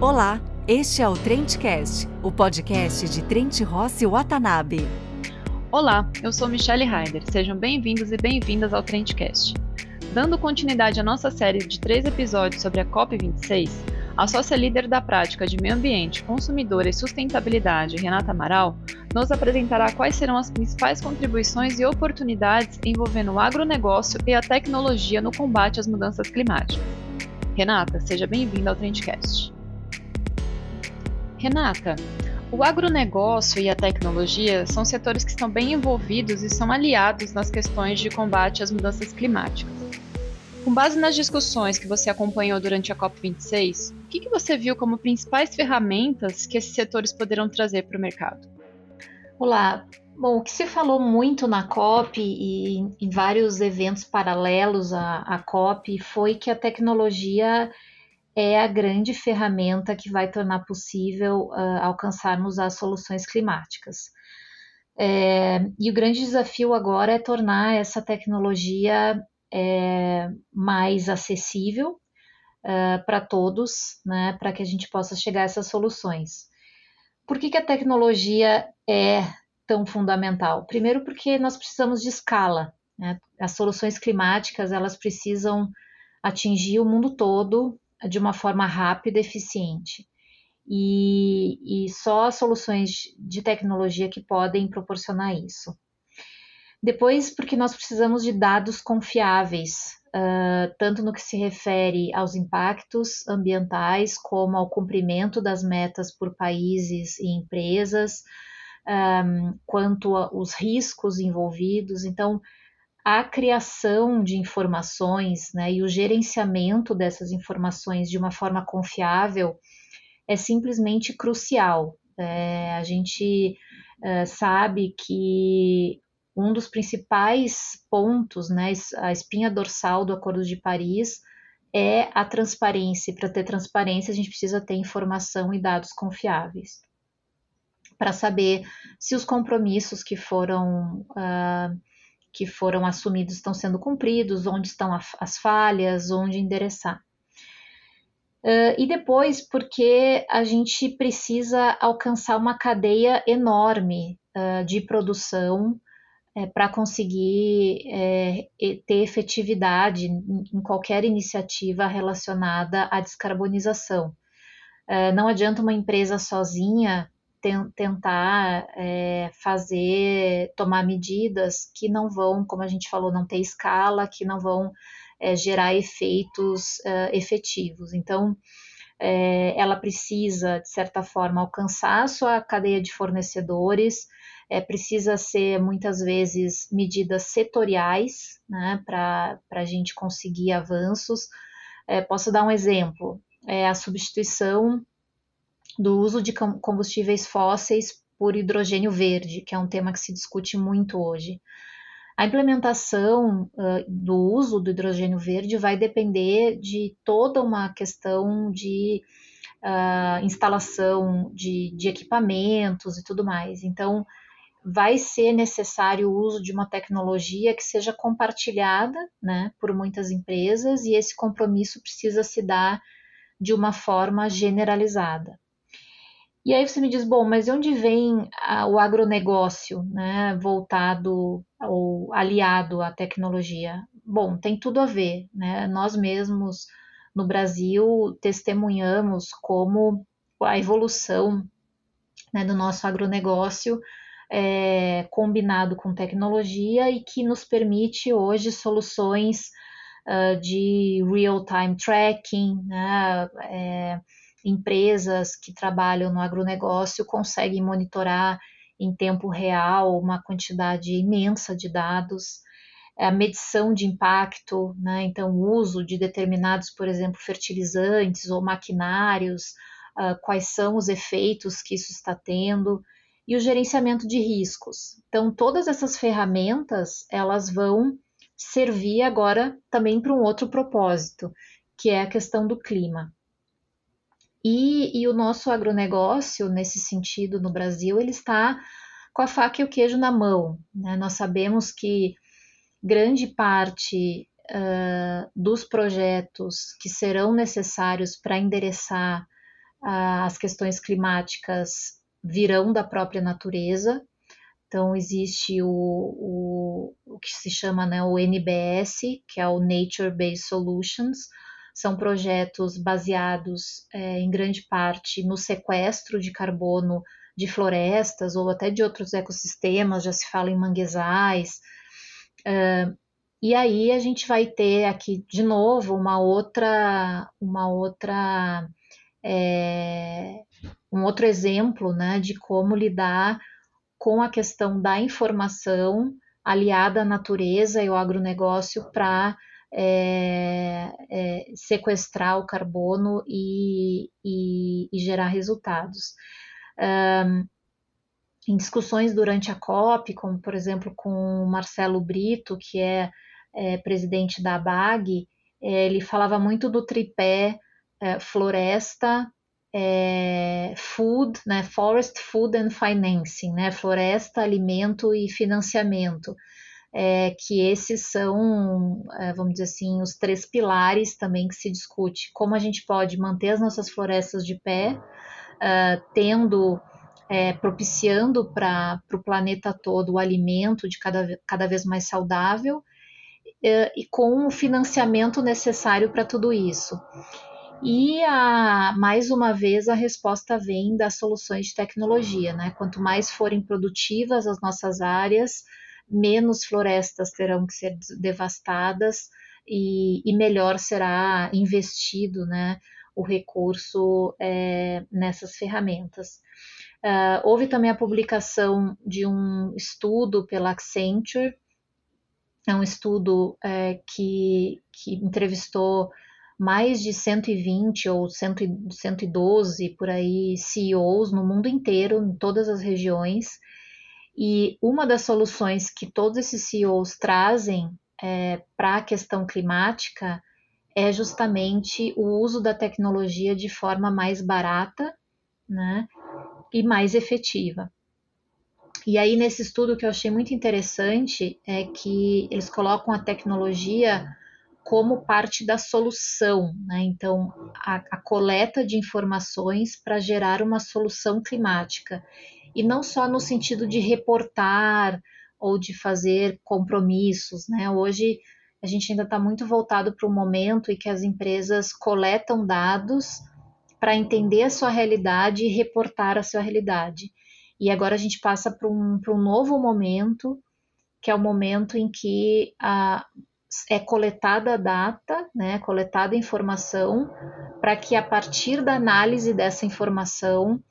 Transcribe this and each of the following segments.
Olá, este é o Trendcast, o podcast de Trent Rossi Watanabe. Olá, eu sou Michelle Heider. Sejam bem-vindos e bem-vindas ao Trendcast. Dando continuidade à nossa série de três episódios sobre a COP26, a sócia líder da prática de meio ambiente, consumidor e sustentabilidade, Renata Amaral, nos apresentará quais serão as principais contribuições e oportunidades envolvendo o agronegócio e a tecnologia no combate às mudanças climáticas. Renata, seja bem-vinda ao Trendcast. Renata, o agronegócio e a tecnologia são setores que estão bem envolvidos e são aliados nas questões de combate às mudanças climáticas. Com base nas discussões que você acompanhou durante a COP26, o que, você viu como principais ferramentas que esses setores poderão trazer para o mercado? Olá. Bom, o que se falou muito na COP e em vários eventos paralelos à, à COP foi que a tecnologia é a grande ferramenta que vai tornar possível uh, alcançarmos as soluções climáticas. É, e o grande desafio agora é tornar essa tecnologia é, mais acessível uh, para todos, né, para que a gente possa chegar a essas soluções. Por que, que a tecnologia é tão fundamental? Primeiro, porque nós precisamos de escala. Né? As soluções climáticas elas precisam atingir o mundo todo de uma forma rápida e eficiente. E, e só soluções de tecnologia que podem proporcionar isso. Depois, porque nós precisamos de dados confiáveis, uh, tanto no que se refere aos impactos ambientais, como ao cumprimento das metas por países e empresas, um, quanto aos riscos envolvidos. Então, a criação de informações né, e o gerenciamento dessas informações de uma forma confiável é simplesmente crucial. É, a gente é, sabe que um dos principais pontos, né, a espinha dorsal do Acordo de Paris, é a transparência. Para ter transparência, a gente precisa ter informação e dados confiáveis para saber se os compromissos que foram uh, que foram assumidos estão sendo cumpridos, onde estão as falhas, onde endereçar. Uh, e depois, porque a gente precisa alcançar uma cadeia enorme uh, de produção é, para conseguir é, ter efetividade em qualquer iniciativa relacionada à descarbonização. É, não adianta uma empresa sozinha tentar é, fazer, tomar medidas que não vão, como a gente falou, não ter escala, que não vão é, gerar efeitos é, efetivos. Então, é, ela precisa, de certa forma, alcançar sua cadeia de fornecedores, é, precisa ser muitas vezes medidas setoriais né, para a gente conseguir avanços. É, posso dar um exemplo: a substituição do uso de combustíveis fósseis por hidrogênio verde, que é um tema que se discute muito hoje. A implementação uh, do uso do hidrogênio verde vai depender de toda uma questão de uh, instalação de, de equipamentos e tudo mais. Então, vai ser necessário o uso de uma tecnologia que seja compartilhada né, por muitas empresas e esse compromisso precisa se dar de uma forma generalizada. E aí você me diz, bom, mas de onde vem a, o agronegócio, né, voltado ou aliado à tecnologia? Bom, tem tudo a ver, né? Nós mesmos no Brasil testemunhamos como a evolução né, do nosso agronegócio é, combinado com tecnologia e que nos permite hoje soluções uh, de real-time tracking, né, é, empresas que trabalham no agronegócio conseguem monitorar em tempo real uma quantidade imensa de dados, é a medição de impacto, né? então o uso de determinados, por exemplo, fertilizantes ou maquinários, uh, quais são os efeitos que isso está tendo e o gerenciamento de riscos. Então todas essas ferramentas elas vão servir agora também para um outro propósito, que é a questão do clima. E, e o nosso agronegócio, nesse sentido, no Brasil, ele está com a faca e o queijo na mão. Né? Nós sabemos que grande parte uh, dos projetos que serão necessários para endereçar as questões climáticas virão da própria natureza. Então, existe o, o, o que se chama né, o NBS, que é o Nature Based Solutions, são projetos baseados é, em grande parte no sequestro de carbono de florestas ou até de outros ecossistemas, já se fala em manguezais. E aí a gente vai ter aqui de novo uma outra, uma outra, é, um outro exemplo, né, de como lidar com a questão da informação aliada à natureza e ao agronegócio para é, é, sequestrar o carbono e, e, e gerar resultados. Um, em discussões durante a COP, como por exemplo com o Marcelo Brito, que é, é presidente da ABAG, é, ele falava muito do tripé é, floresta, é, food, né, forest, food and financing, né, floresta, alimento e financiamento é, que esses são, é, vamos dizer assim, os três pilares também que se discute. Como a gente pode manter as nossas florestas de pé, uh, tendo, é, propiciando para o planeta todo o alimento de cada, cada vez mais saudável é, e com o financiamento necessário para tudo isso. E a, mais uma vez a resposta vem das soluções de tecnologia, né? Quanto mais forem produtivas as nossas áreas, menos florestas terão que ser devastadas e, e melhor será investido né, o recurso é, nessas ferramentas. Uh, houve também a publicação de um estudo pela Accenture, é um estudo é, que, que entrevistou mais de 120 ou 112 por aí CEOs no mundo inteiro, em todas as regiões, e uma das soluções que todos esses CEOs trazem é, para a questão climática é justamente o uso da tecnologia de forma mais barata né, e mais efetiva. E aí, nesse estudo que eu achei muito interessante, é que eles colocam a tecnologia como parte da solução, né? Então, a, a coleta de informações para gerar uma solução climática e não só no sentido de reportar ou de fazer compromissos, né? Hoje a gente ainda está muito voltado para o momento em que as empresas coletam dados para entender a sua realidade e reportar a sua realidade. E agora a gente passa para um, um novo momento, que é o momento em que a, é coletada a data, né, coletada a informação, para que a partir da análise dessa informação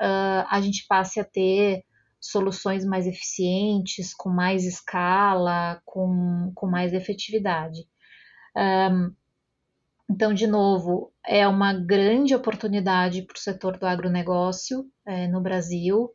uh, a gente passe a ter soluções mais eficientes, com mais escala, com, com mais efetividade. Um, então, de novo, é uma grande oportunidade para o setor do agronegócio é, no Brasil,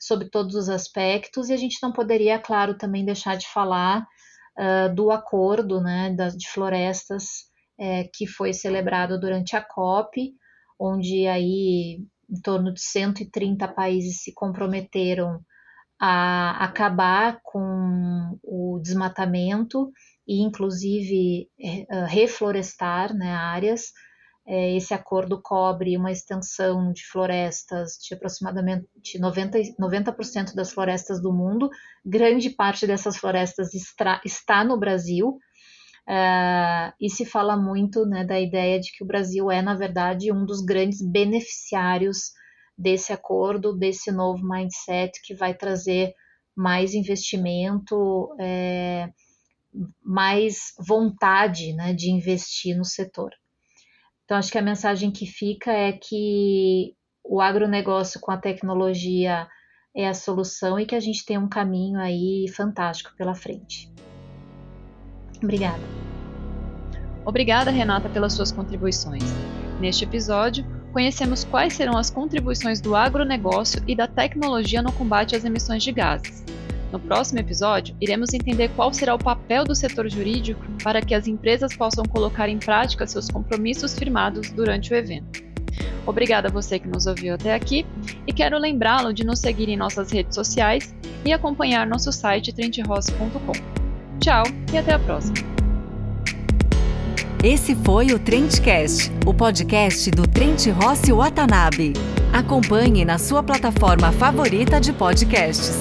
sob todos os aspectos, e a gente não poderia, claro, também deixar de falar uh, do acordo né, das, de florestas é, que foi celebrado durante a COP, onde aí em torno de 130 países se comprometeram a acabar com o desmatamento e, inclusive, é, reflorestar né, áreas. É, esse acordo cobre uma extensão de florestas de aproximadamente 90%, 90 das florestas do mundo. Grande parte dessas florestas está no Brasil, Uh, e se fala muito né, da ideia de que o Brasil é, na verdade, um dos grandes beneficiários desse acordo, desse novo mindset que vai trazer mais investimento, é, mais vontade né, de investir no setor. Então, acho que a mensagem que fica é que o agronegócio com a tecnologia é a solução e que a gente tem um caminho aí fantástico pela frente. Obrigada. Obrigada, Renata, pelas suas contribuições. Neste episódio, conhecemos quais serão as contribuições do agronegócio e da tecnologia no combate às emissões de gases. No próximo episódio, iremos entender qual será o papel do setor jurídico para que as empresas possam colocar em prática seus compromissos firmados durante o evento. Obrigada a você que nos ouviu até aqui e quero lembrá-lo de nos seguir em nossas redes sociais e acompanhar nosso site trenteross.com. Tchau e até a próxima! Esse foi o Trendcast, o podcast do Trent Rossi Watanabe. Acompanhe na sua plataforma favorita de podcasts.